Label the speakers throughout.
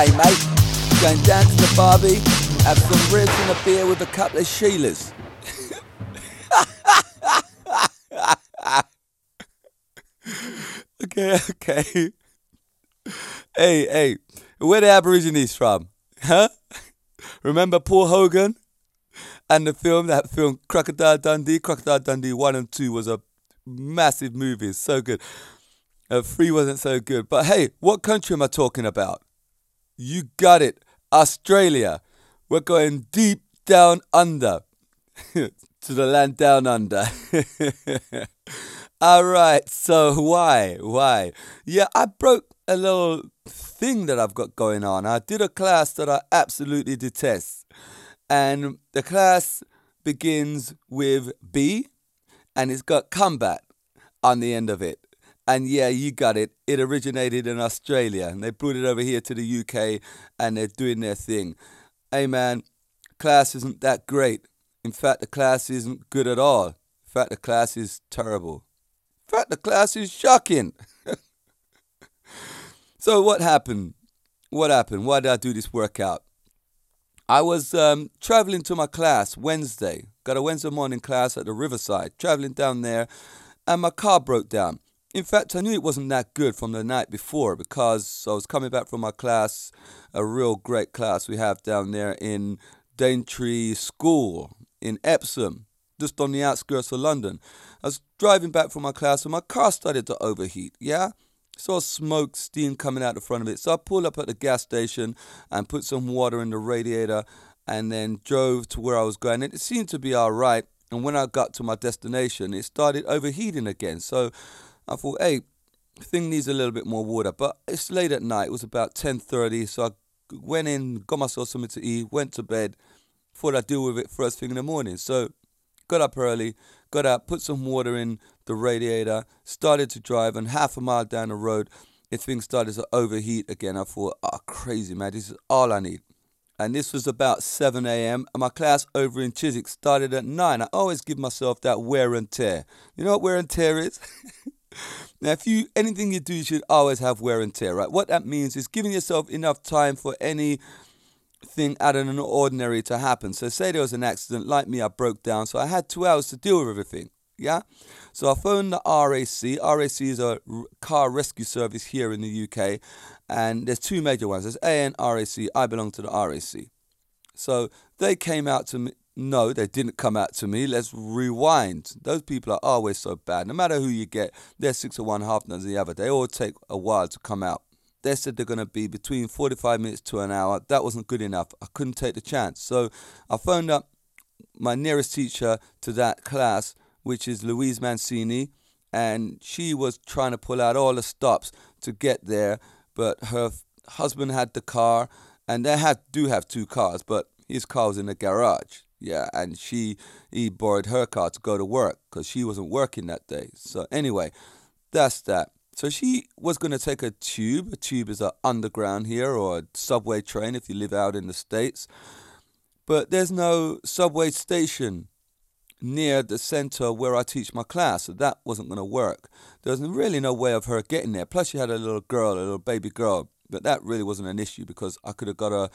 Speaker 1: Day, mate. Going down to the Barbie, have some ribs and a beer with a couple of Sheilas. okay, okay. Hey, hey, where the Aborigines from? Huh? Remember Paul Hogan? And the film, that film, Crocodile Dundee, Crocodile Dundee 1 and 2 was a massive movie. so good. Uh, 3 wasn't so good. But hey, what country am I talking about? You got it. Australia. We're going deep down under. to the land down under. All right. So why? Why? Yeah, I broke a little thing that I've got going on. I did a class that I absolutely detest. And the class begins with B and it's got combat on the end of it. And yeah, you got it. It originated in Australia and they brought it over here to the UK and they're doing their thing. Hey man, class isn't that great. In fact, the class isn't good at all. In fact, the class is terrible. In fact, the class is shocking. so, what happened? What happened? Why did I do this workout? I was um, traveling to my class Wednesday. Got a Wednesday morning class at the Riverside. Traveling down there, and my car broke down. In fact, I knew it wasn't that good from the night before because I was coming back from my class, a real great class we have down there in Danetree School in Epsom, just on the outskirts of London. I was driving back from my class and my car started to overheat. Yeah? saw smoke, steam coming out the front of it. So I pulled up at the gas station and put some water in the radiator and then drove to where I was going. And it seemed to be all right. And when I got to my destination, it started overheating again. So I thought, hey, thing needs a little bit more water. But it's late at night. It was about 10.30. So I went in, got myself something to eat, went to bed. Thought I'd deal with it first thing in the morning. So got up early, got out, put some water in the radiator, started to drive, and half a mile down the road, the thing started to overheat again. I thought, oh, crazy, man, this is all I need. And this was about 7 a.m. And my class over in Chiswick started at 9. I always give myself that wear and tear. You know what wear and tear is? now, if you anything you do, you should always have wear and tear, right? What that means is giving yourself enough time for any thing out of an ordinary to happen. So say there was an accident, like me, I broke down, so I had two hours to deal with everything. Yeah, so I phoned the RAC. RAC is a car rescue service here in the UK, and there's two major ones. There's A and RAC. I belong to the RAC. So they came out to me. No, they didn't come out to me. Let's rewind. Those people are always so bad. No matter who you get, they're six or one, half dozen the other. They all take a while to come out they said they're going to be between 45 minutes to an hour. That wasn't good enough. I couldn't take the chance. So I phoned up my nearest teacher to that class, which is Louise Mancini, and she was trying to pull out all the stops to get there, but her husband had the car, and they had do have two cars, but his car was in the garage. Yeah, and she he borrowed her car to go to work because she wasn't working that day. So anyway, that's that. So she was going to take a tube. A tube is an underground here or a subway train if you live out in the States. But there's no subway station near the center where I teach my class, so that wasn't going to work. There was really no way of her getting there. Plus, she had a little girl, a little baby girl, but that really wasn't an issue because I could have got a,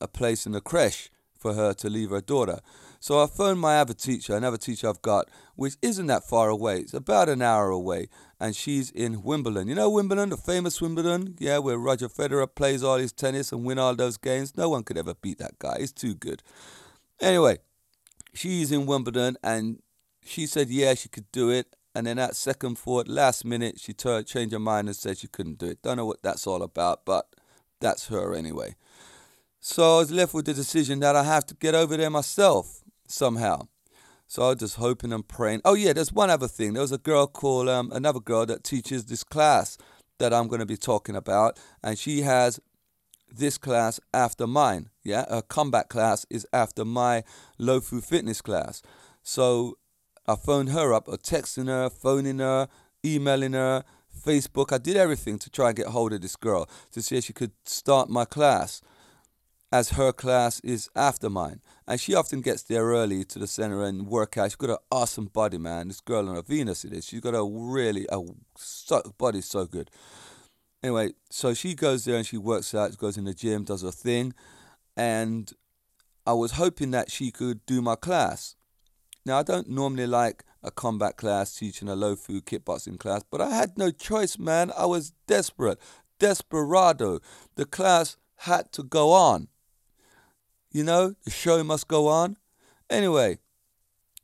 Speaker 1: a place in the creche for her to leave her daughter. So I phoned my other teacher, another teacher I've got, which isn't that far away. It's about an hour away, and she's in Wimbledon. You know Wimbledon, the famous Wimbledon? Yeah, where Roger Federer plays all his tennis and win all those games. No one could ever beat that guy. He's too good. Anyway, she's in Wimbledon, and she said, yeah, she could do it. And then at second thought, last minute, she turned, changed her mind and said she couldn't do it. Don't know what that's all about, but that's her anyway. So I was left with the decision that I have to get over there myself somehow. So I was just hoping and praying. Oh yeah, there's one other thing. There was a girl called um, another girl that teaches this class that I'm going to be talking about, and she has this class after mine. Yeah, her combat class is after my Lofu fitness class. So I phoned her up, or texting her, phoning her, emailing her, Facebook. I did everything to try and get hold of this girl to see if she could start my class as her class is after mine. And she often gets there early to the center and work out. She's got an awesome body, man. This girl on a Venus it is. She's got a really a so, body so good. Anyway, so she goes there and she works out, goes in the gym, does her thing, and I was hoping that she could do my class. Now, I don't normally like a combat class teaching a Lofu kickboxing class, but I had no choice, man. I was desperate, desperado. The class had to go on. You know, the show must go on. Anyway,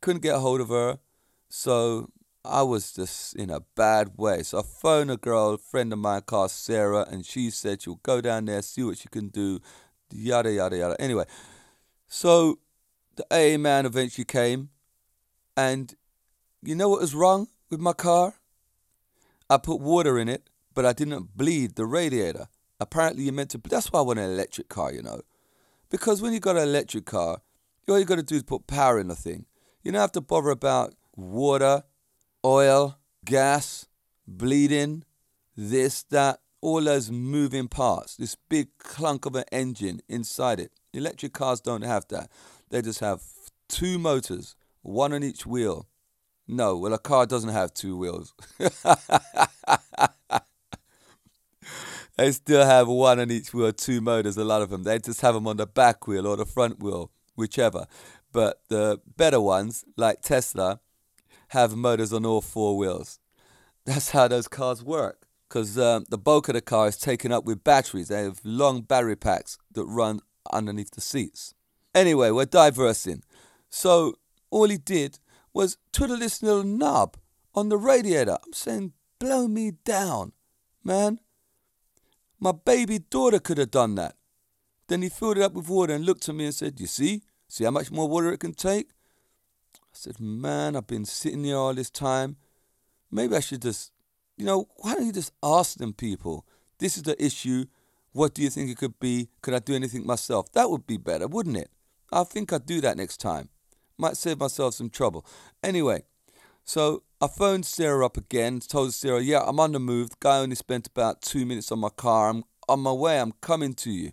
Speaker 1: couldn't get a hold of her, so I was just in a bad way. So I phoned a girl, a friend of mine called Sarah, and she said she'll go down there, see what she can do, yada, yada, yada. Anyway, so the A man eventually came, and you know what was wrong with my car? I put water in it, but I didn't bleed the radiator. Apparently, you're meant to. That's why I want an electric car, you know. Because when you've got an electric car, all you got to do is put power in the thing. You don't have to bother about water oil, gas, bleeding, this, that, all those moving parts, this big clunk of an engine inside it. Electric cars don't have that. They just have two motors, one on each wheel. No, well, a car doesn't have two wheels. they still have one on each wheel, two motors, a lot of them. They just have them on the back wheel or the front wheel, whichever. But the better ones, like Tesla, have motors on all four wheels. That's how those cars work. Because um, the bulk of the car is taken up with batteries. They have long battery packs that run underneath the seats. Anyway, we're diversing. So all he did was twiddle this little knob on the radiator. I'm saying, blow me down, man. My baby daughter could have done that. Then he filled it up with water and looked at me and said, You see? See how much more water it can take? I said, Man, I've been sitting here all this time. Maybe I should just, you know, why don't you just ask them people? This is the issue. What do you think it could be? Could I do anything myself? That would be better, wouldn't it? I think I'd do that next time. Might save myself some trouble. Anyway, so I phoned Sarah up again, told Sarah, yeah, I'm on the move. The guy only spent about two minutes on my car. I'm on my way. I'm coming to you.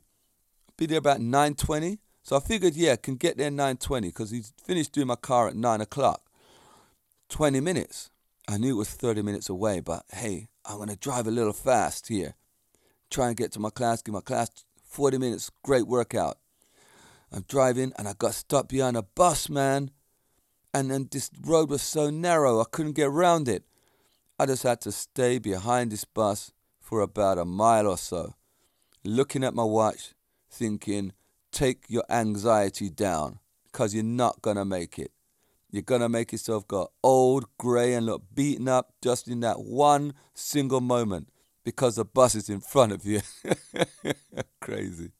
Speaker 1: Be there about 9.20. So I figured, yeah, I can get there 9.20 because he's finished doing my car at 9 o'clock. 20 minutes. I knew it was 30 minutes away, but hey, I'm going to drive a little fast here. Try and get to my class, give my class 40 minutes, great workout. I'm driving and I got stopped behind a bus, man. And then this road was so narrow, I couldn't get around it. I just had to stay behind this bus for about a mile or so, looking at my watch, thinking, take your anxiety down because you're not going to make it. You're going to make yourself go old, grey, and look beaten up just in that one single moment because the bus is in front of you. Crazy.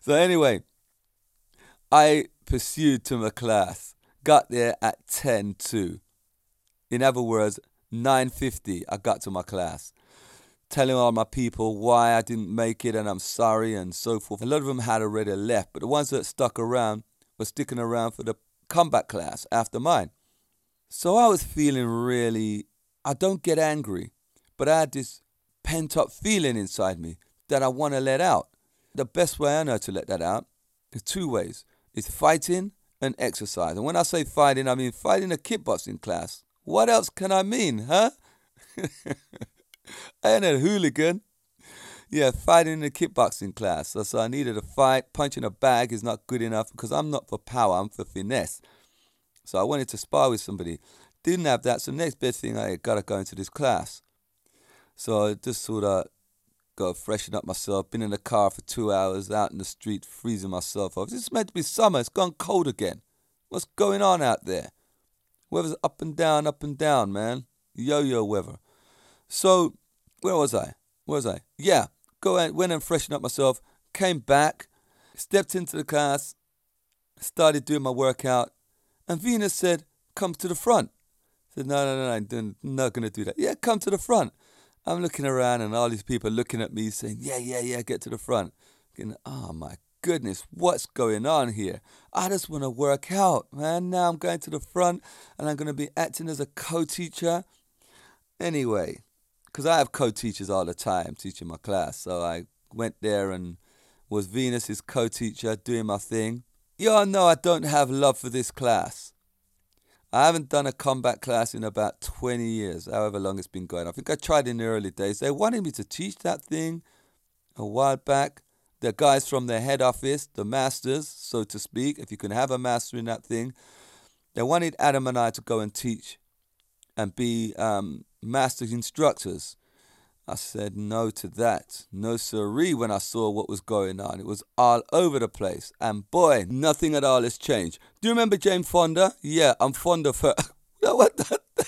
Speaker 1: So, anyway, I pursued to my class, got there at 10 to. In other words, 9.50 I got to my class telling all my people why I didn't make it and I'm sorry and so forth. A lot of them had already left, but the ones that stuck around were sticking around for the combat class after mine. So I was feeling really, I don't get angry, but I had this pent up feeling inside me that I want to let out. The best way I know to let that out is two ways it's fighting and exercise. And when I say fighting, I mean fighting a kickboxing class. What else can I mean, huh? I ain't a hooligan. Yeah, fighting in a kickboxing class. So, so I needed a fight. Punching a bag is not good enough because I'm not for power, I'm for finesse. So I wanted to spar with somebody. Didn't have that, so next best thing I gotta go into this class. So I just sort of go freshen up myself. Been in the car for two hours, out in the street, freezing myself off. It's meant to be summer. It's gone cold again. What's going on out there? Weather's up and down, up and down, man. Yo-yo weather. So, where was I? Where was I? Yeah, go and went and freshened up myself. Came back, stepped into the class, started doing my workout, and Venus said, "Come to the front." I said, "No, no, no, I'm not gonna do that." Yeah, come to the front. I'm looking around, and all these people looking at me, saying, "Yeah, yeah, yeah, get to the front." And, oh my goodness, what's going on here? I just want to work out, man. Now I'm going to the front, and I'm gonna be acting as a co-teacher. Anyway, because I have co-teachers all the time teaching my class. So I went there and was Venus's co-teacher doing my thing. Y'all know I don't have love for this class. I haven't done a combat class in about 20 years, however long it's been going. I think I tried in the early days. They wanted me to teach that thing a while back. The guys from the head office, the masters, so to speak, if you can have a master in that thing, they wanted Adam and I to go and teach and be um, master instructors. I said no to that. No siree when I saw what was going on. It was all over the place. And boy, nothing at all has changed. Do you remember Jane Fonda? Yeah, I'm fond of her. what the?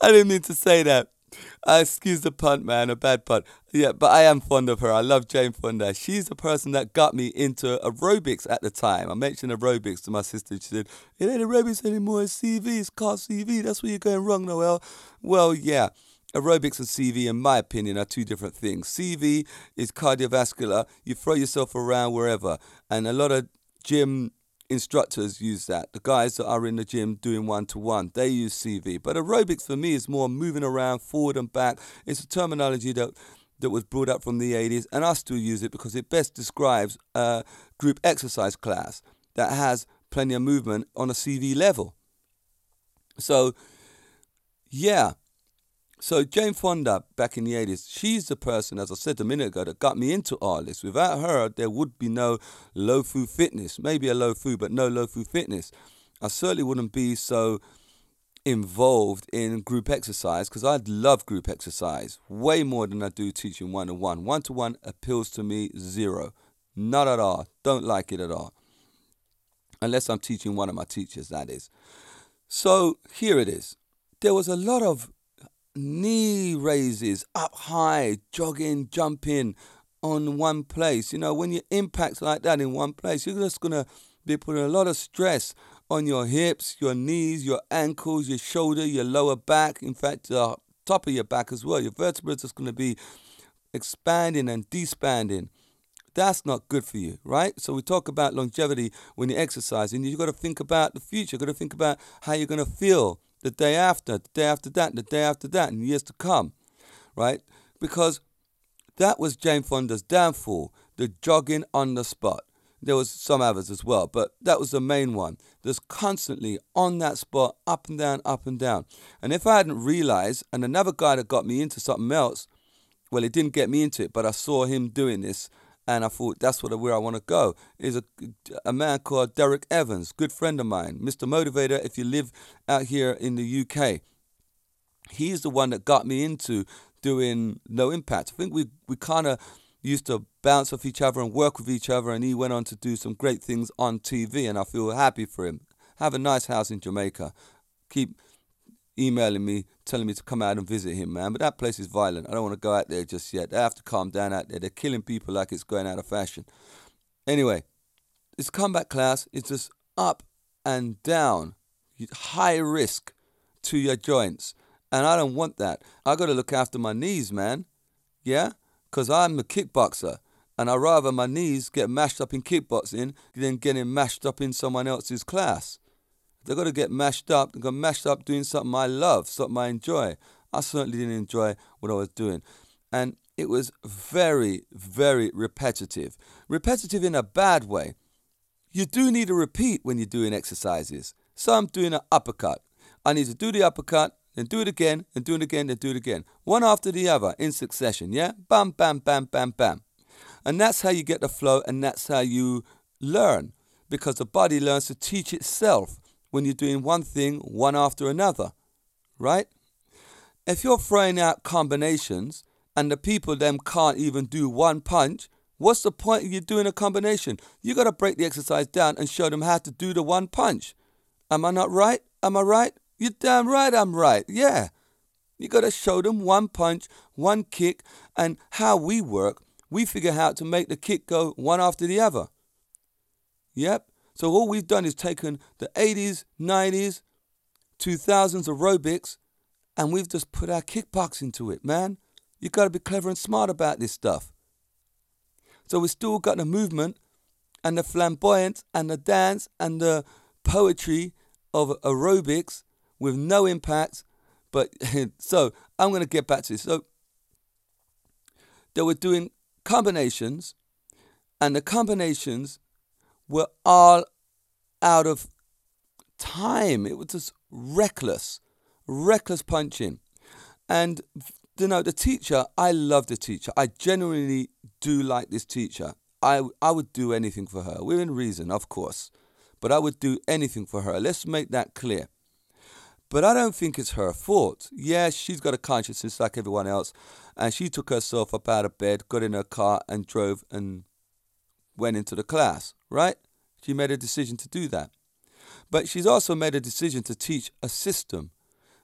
Speaker 1: I didn't mean to say that. Uh, excuse the punt, man, a bad punt. Yeah, but I am fond of her. I love Jane Fonda. She's the person that got me into aerobics at the time. I mentioned aerobics to my sister. She said, It ain't aerobics anymore, it's CV. It's called CV. That's where you're going wrong, Noel. Well, yeah. Aerobics and CV, in my opinion, are two different things. CV is cardiovascular. You throw yourself around wherever. And a lot of gym instructors use that. The guys that are in the gym doing one to one, they use CV. But aerobics for me is more moving around forward and back. It's a terminology that that was brought up from the 80s, and I still use it because it best describes a group exercise class that has plenty of movement on a CV level. So, yeah, so Jane Fonda back in the 80s, she's the person, as I said a minute ago, that got me into all this. Without her, there would be no Lofu fitness. Maybe a Lofu, but no Lofu fitness. I certainly wouldn't be so involved in group exercise because I'd love group exercise way more than I do teaching one to one. One to one appeals to me zero. Not at all. Don't like it at all. Unless I'm teaching one of my teachers, that is. So here it is. There was a lot of knee raises up high, jogging, jumping on one place. You know, when you impact like that in one place, you're just going to be putting a lot of stress on your hips, your knees, your ankles, your shoulder, your lower back. In fact, the top of your back as well. Your vertebrae is going to be expanding and despanding. That's not good for you, right? So we talk about longevity when you're exercising. You've got to think about the future. You've got to think about how you're going to feel the day after, the day after that, the day after that, and years to come, right? Because that was Jane Fonda's downfall, the jogging on the spot. There was some others as well, but that was the main one. Just constantly on that spot, up and down, up and down. And if I hadn't realized, and another guy that got me into something else, well, it didn't get me into it, but I saw him doing this and I thought that's what where I want to go. Is a a man called Derrick Evans, good friend of mine, Mr. Motivator. If you live out here in the UK, he's the one that got me into doing no impact. I think we we kind of used to bounce off each other and work with each other, and he went on to do some great things on TV, and I feel happy for him. Have a nice house in Jamaica. Keep emailing me, telling me to come out and visit him, man. But that place is violent. I don't want to go out there just yet. They have to calm down out there. They're killing people like it's going out of fashion. Anyway, this combat class is just up and down, high risk to your joints. And I don't want that. I got to look after my knees, man. Yeah? Because I'm a kickboxer. And I'd rather my knees get mashed up in kickboxing than getting mashed up in someone else's class. They've got to get mashed up. They've got mashed up doing something I love, something I enjoy. I certainly didn't enjoy what I was doing. And it was very, very repetitive. Repetitive in a bad way. You do need to repeat when you're doing exercises. So I'm doing an uppercut. I need to do the uppercut, then do it again, and do it again, then do it again. One after the other in succession, yeah? Bam, bam, bam, bam, bam. And that's how you get the flow, and that's how you learn. Because the body learns to teach itself when you're doing one thing one after another, right? If you're throwing out combinations and the people then can't even do one punch, what's the point of you doing a combination? You got to break the exercise down and show them how to do the one punch. Am I not right? Am I right? You're damn right I'm right. Yeah. You got to show them one punch, one kick, and how we work. We figure out to make the kick go one after the other. Yep. So all we've done is taken the 80s, 90s, 2000s aerobics, and we've just put our kickboxing to it, man. You got to be clever and smart about this stuff. So we've still got the movement and the flamboyance and the dance and the poetry of aerobics with no impact. But so I'm going to get back to this. So they were doing combinations, and the combinations were all out of time. It was just reckless, reckless punching. And you know, the teacher, I love the teacher. I genuinely do like this teacher. I, I would do anything for her, within reason, of course. But I would do anything for her. Let's make that clear. But I don't think it's her fault. Yeah, she's got a conscience like everyone else. And she took herself up out of bed, got in her car, and drove and went into the class, right? She made a decision to do that. But she's also made a decision to teach a system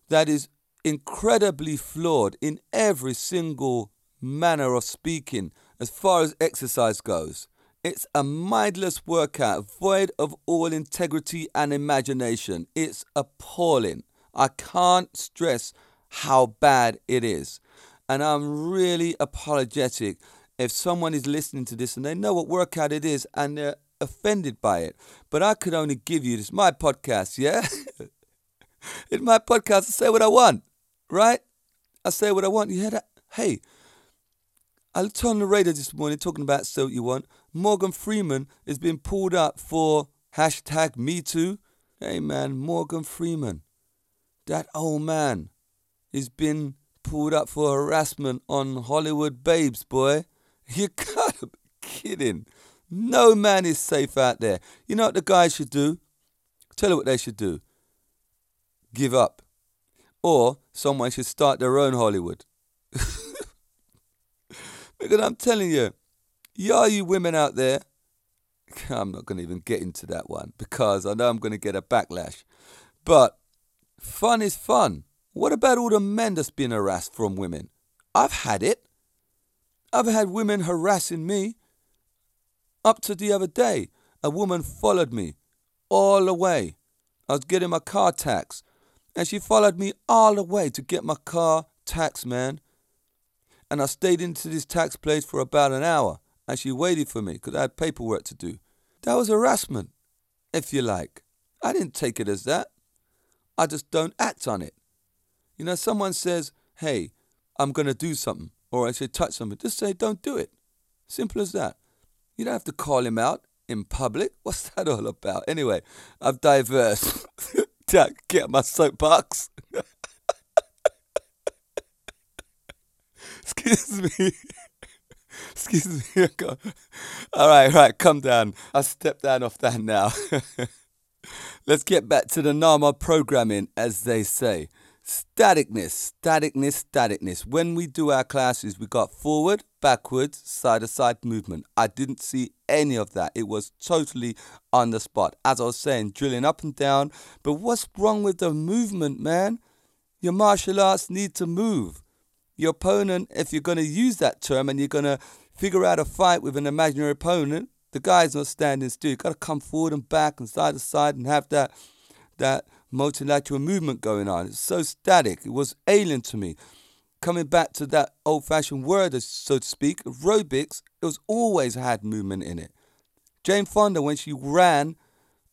Speaker 1: that is incredibly flawed in every single manner of speaking as far as exercise goes. It's a mindless workout, void of all integrity and imagination. It's appalling. I can't stress how bad it is. And I'm really apologetic if someone is listening to this and they know what workout it is and they're offended by it. But I could only give you this, my podcast, yeah? in my podcast. I say what I want, right? I say what I want. You hear that? Hey, I turned on the radio this morning talking about Say What You Want. Morgan Freeman is being pulled up for hashtag Me Too. Hey man, Morgan Freeman, that old man, is been pulled up for harassment on Hollywood Babes, boy. You gotta be kidding. No man is safe out there. You know what the guys should do? Tell you what they should do. Give up. Or someone should start their own Hollywood. because I'm telling you, y'all you women out there, I'm not going to even get into that one because I know I'm going to get a backlash. But fun is fun. What about all the men that's been harassed from women? I've had it. I've had women harassing me. Up to the other day, a woman followed me all the way. I was getting my car tax, and she followed me all the way to get my car tax, man. And I stayed into this tax place for about an hour, and she waited for me because I had paperwork to do. That was harassment, if you like. I didn't take it as that. I just don't act on it. You know, someone says, hey, I'm going to do something, or I say touch something, just say, don't do it. Simple as that. You don't have to call him out in public. What's that all about? Anyway, I've diversed. Get my soapbox. Excuse me. Excuse me. all right, right, come down. I'll step down off that now. Let's get back to the normal programming, as they say. Staticness, staticness, staticness. When we do our classes, we got forward, backwards, side to side movement. I didn't see any of that. It was totally on the spot. As I was saying, drilling up and down. But what's wrong with the movement, man? Your martial arts need to move. Your opponent, if you're going to use that term and you're going to figure out a fight with an imaginary opponent, the guy's not standing still. You've got to come forward and back and side to side and have that that multilateral movement going on. It's so static. It was alien to me. Coming back to that old fashioned word, so to speak, aerobics, it was always had movement in it. Jane Fonda, when she ran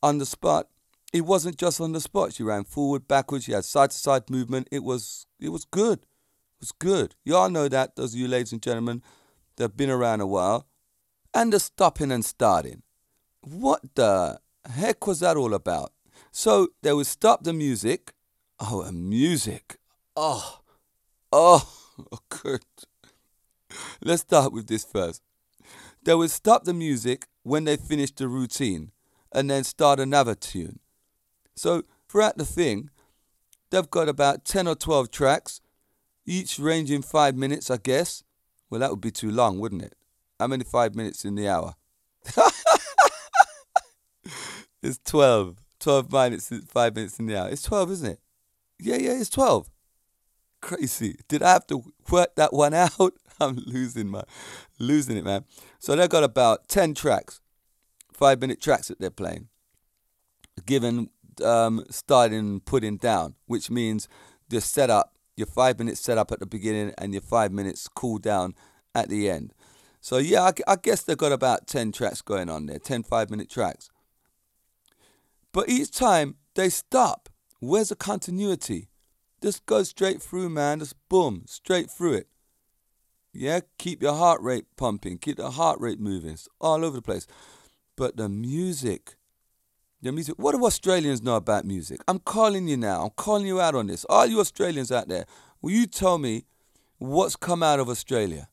Speaker 1: on the spot, it wasn't just on the spot. She ran forward, backwards, she had side to side movement. It was it was good. It was good. Y'all know that, those of you ladies and gentlemen that have been around a while. And the stopping and starting. What the heck was that all about? So they would stop the music. Oh, a music. Oh, oh, oh, good. Let's start with this first. They would stop the music when they finished the routine and then start another tune. So throughout the thing, they've got about 10 or 12 tracks, each ranging five minutes, I guess. Well, that would be too long, wouldn't it? How many five minutes in the hour? it's 12. 12 minutes, 5 minutes in the hour. It's 12, isn't it? Yeah, yeah, it's 12. Crazy. Did I have to work that one out? I'm losing my, losing it, man. So they've got about 10 tracks, five minute tracks that they're playing, given um, starting putting down, which means the setup, your five minutes setup at the beginning and your five minutes cool down at the end. So yeah, I, I guess they've got about 10 tracks going on there, 10 five minute tracks. But each time they stop, where's the continuity? Just go straight through, man. Just boom, straight through it. Yeah, keep your heart rate pumping, keep the heart rate moving. It's all over the place. But the music, the music. What do Australians know about music? I'm calling you now. I'm calling you out on this. All you Australians out there, will you tell me what's come out of Australia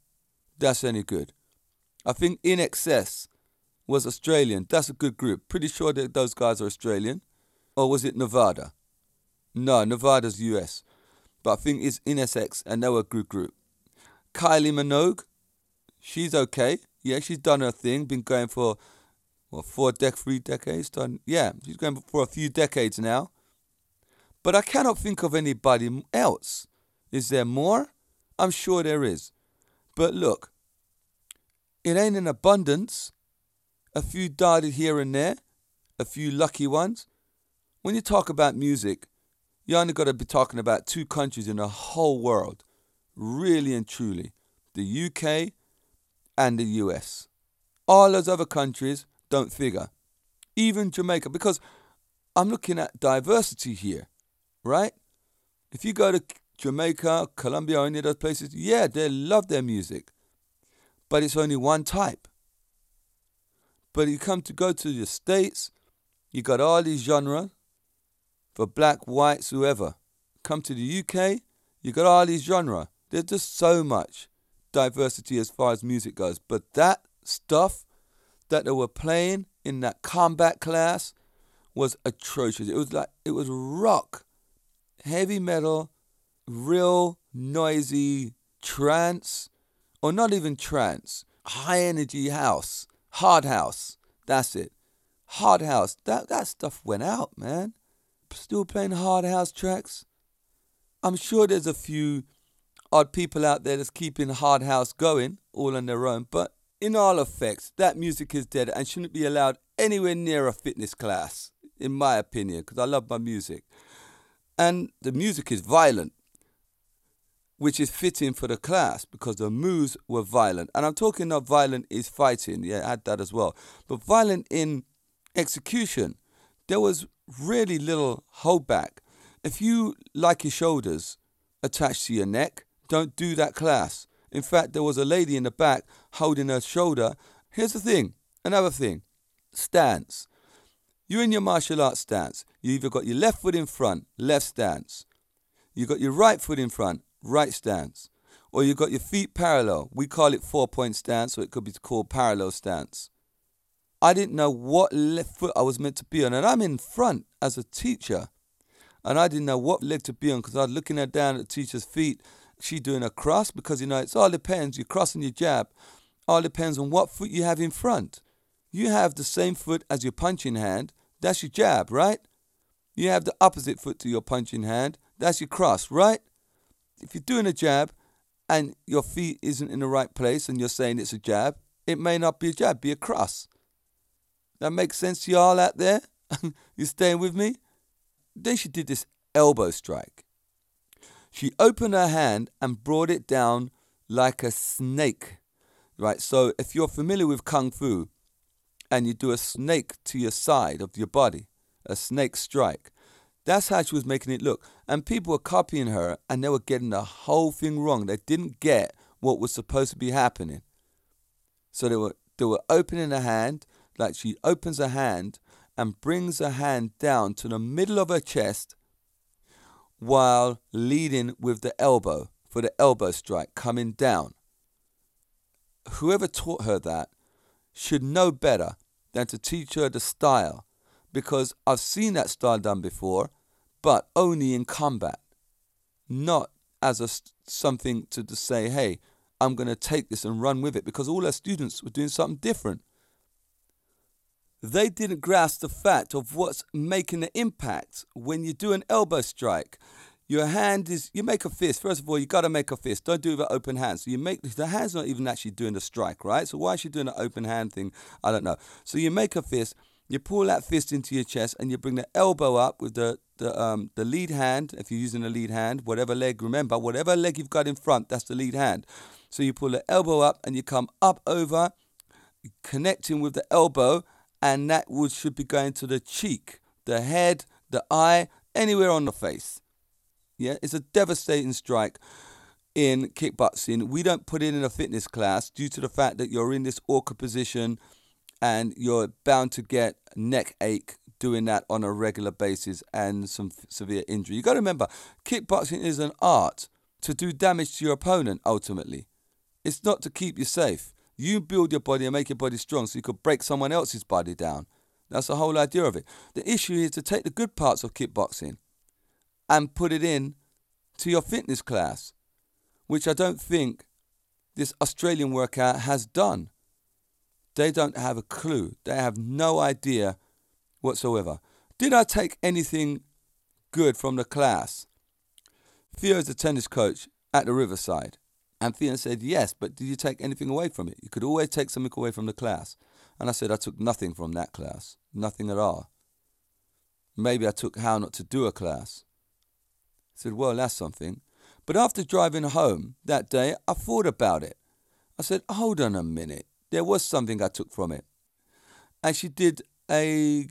Speaker 1: that's any good? I think INXS was Australian. That's a good group. Pretty sure that those guys are Australian. Or was it Nevada? No, Nevada's US. But I think it's INXS and they were a good group. Kylie Minogue, she's okay. Yeah, she's done her thing. Been going for what four dec three decades. Done yeah, she's going for a few decades now. But I cannot think of anybody else. Is there more? I'm sure there is. But look, it ain't in abundance. A few dotted here and there, a few lucky ones. When you talk about music, you only got to be talking about two countries in the whole world, really and truly the UK and the US. All those other countries don't figure. Even Jamaica, because I'm looking at diversity here, right? If you go to Jamaica, Colombia, or any of those places, yeah, they love their music. But it's only one type. But you come to go to the States, you got all these genres for black, whites, whoever. Come to the UK, you got all these genres. There's just so much diversity as far as music goes. But that stuff that they were playing in that combat class was atrocious. It was like it was rock, heavy metal, real noisy trance, or not even trance, high energy house, hard house. That's it. Hard house. That that stuff went out, man. Still playing hard house tracks. I'm sure there's a few odd people out there that's keeping hard house going all on their own, but in all effects, that music is dead and shouldn't be allowed anywhere near a fitness class, in my opinion, because I love my music. And the music is violent, which is fitting for the class because the moves were violent. And I'm talking not violent is fighting, yeah, add that as well. But violent in execution. There was really little holdback. If you like your shoulders attached to your neck, don't do that class. In fact, there was a lady in the back holding her shoulder. Here's the thing another thing stance. You're in your martial arts stance. You either got your left foot in front, left stance. You got your right foot in front, right stance. Or you've got your feet parallel. We call it four point stance, or it could be called parallel stance. I didn't know what left foot I was meant to be on, and I'm in front as a teacher. And I didn't know what leg to be on because I was looking her down at the teacher's feet she doing a cross because you know it's all depends. You're crossing your jab. All depends on what foot you have in front. You have the same foot as your punching hand. That's your jab, right? You have the opposite foot to your punching hand. That's your cross, right? If you're doing a jab and your feet isn't in the right place and you're saying it's a jab, it may not be a jab, be a cross. That makes sense to you all out there? you staying with me? Then she did this elbow strike. She opened her hand and brought it down like a snake. Right? So if you're familiar with Kung Fu and you do a snake to your side of your body, a snake strike, that's how she was making it look. And people were copying her and they were getting the whole thing wrong. They didn't get what was supposed to be happening. So they were they were opening her hand, like she opens her hand and brings her hand down to the middle of her chest while leading with the elbow for the elbow strike coming down. Whoever taught her that should know better than to teach her the style because I've seen that style done before, but only in combat, not as a something to, to say, hey, I'm going to take this and run with it because all our students were doing something different. They didn't grasp the fact of what's making the impact when you do an elbow strike. Your hand is, you make a fist. First of all, you got to make a fist. Don't do it with open hand. So you make, the hand's not even actually doing the strike, right? So why is she doing an open hand thing? I don't know. So you make a fist, you pull that fist into your chest, and you bring the elbow up with the, the, um, the lead hand, if you're using the lead hand, whatever leg, remember, whatever leg you've got in front, that's the lead hand. So you pull the elbow up and you come up over, connecting with the elbow and that would should be going to the cheek, the head, the eye, anywhere on the face. Yeah, it's a devastating strike in kickboxing. We don't put it in a fitness class due to the fact that you're in this awkward position and you're bound to get neck ache doing that on a regular basis and some severe injury. You got to remember, kickboxing is an art to do damage to your opponent ultimately. It's not to keep you safe. You build your body and make your body strong so you could break someone else's body down. That's the whole idea of it. The issue is to take the good parts of kickboxing and put it in to your fitness class, which I don't think this Australian workout has done. They don't have a clue. They have no idea whatsoever. Did I take anything good from the class? Theo is the tennis coach at the Riverside. And Theo said, Yes, but did you take anything away from it? You could always take something away from the class. And I said, I took nothing from that class. Nothing at all. Maybe I took how not to do a class. I said, Well, that's something. But after driving home that day, I thought about it. I said, Hold on a minute. There was something I took from it. And she did a,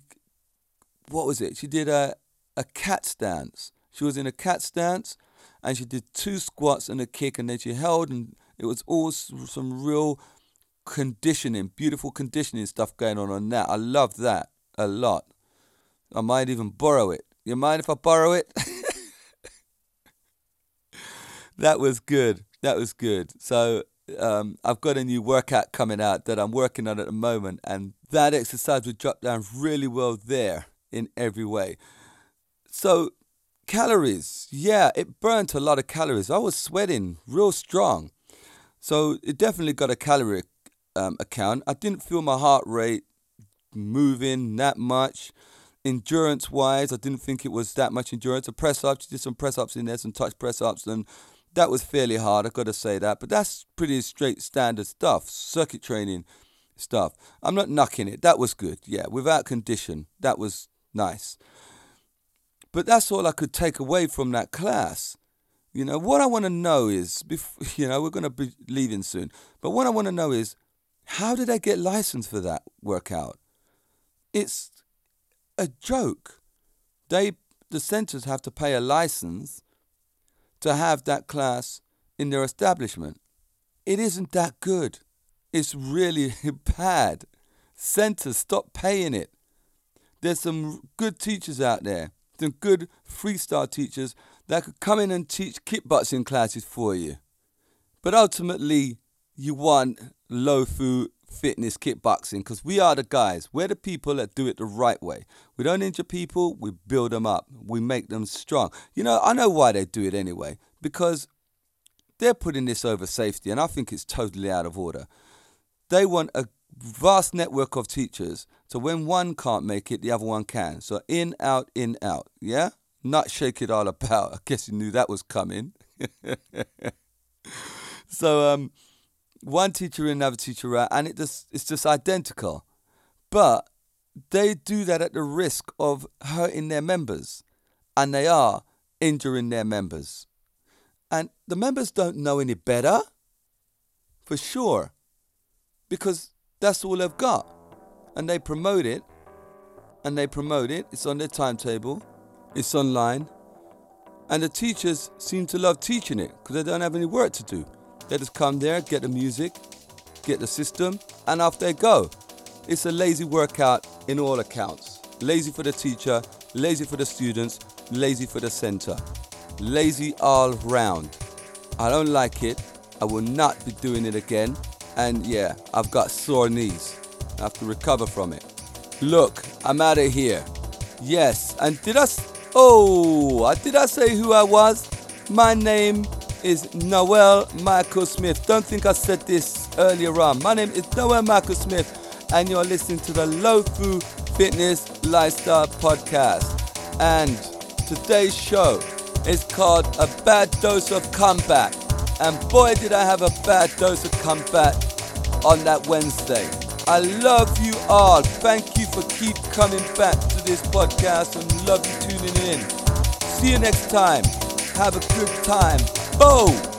Speaker 1: what was it? She did a, a cat stance. She was in a cat stance and she did two squats and a kick and then she held and it was all some real conditioning, beautiful conditioning stuff going on on that. I love that a lot. I might even borrow it. You mind if I borrow it? that was good. That was good. So um, I've got a new workout coming out that I'm working on at the moment, and that exercise would drop down really well there in every way. So, calories, yeah, it burnt a lot of calories. I was sweating real strong. So, it definitely got a calorie um, account. I didn't feel my heart rate moving that much. Endurance wise, I didn't think it was that much endurance. A press ups, did some press ups in there, some touch press ups, and that was fairly hard, I've got to say that. But that's pretty straight standard stuff, circuit training stuff. I'm not knocking it. That was good, yeah, without condition. That was nice. But that's all I could take away from that class. You know, what I want to know is, you know, we're going to be leaving soon, but what I want to know is, how did I get licensed for that workout? It's a joke. They, the centers have to pay a license to have that class in their establishment. It isn't that good. It's really bad. Centers, stop paying it. There's some good teachers out there, some good freestyle teachers that could come in and teach kickboxing classes for you. But ultimately, you want Lofu fitness kickboxing because we are the guys. We're the people that do it the right way. We don't injure people, we build them up, we make them strong. You know, I know why they do it anyway because they're putting this over safety, and I think it's totally out of order. They want a vast network of teachers, so when one can't make it, the other one can. So in, out, in, out. Yeah? Not shake it all about. I guess you knew that was coming. so um, one teacher in, another teacher out, and it just it's just identical. But they do that at the risk of hurting their members, and they are injuring their members. And the members don't know any better, for sure, because that's all they've got. And they promote it, and they promote it. It's on their timetable, it's online. And the teachers seem to love teaching it because they don't have any work to do. They just come there, get the music, get the system, and off they go. It's a lazy workout in all accounts. Lazy for the teacher, lazy for the students, lazy for the center lazy all round. I don't like it. I will not be doing it again. And yeah, I've got sore knees. I have to recover from it. Look, I'm out of here. Yes, and did I? Oh, did I say who I was? My name is Noel Michael Smith. Don't think I said this earlier on. My name is Noel Michael Smith, and you're listening to the Lofu Fitness Lifestyle Podcast. And today's show is called A Bad Dose of Combat. And boy, did I have a bad dose of combat on that Wednesday. I love you all. Thank you for keep coming back to this podcast and love you tuning in. See you next time. Have a good time. Oh!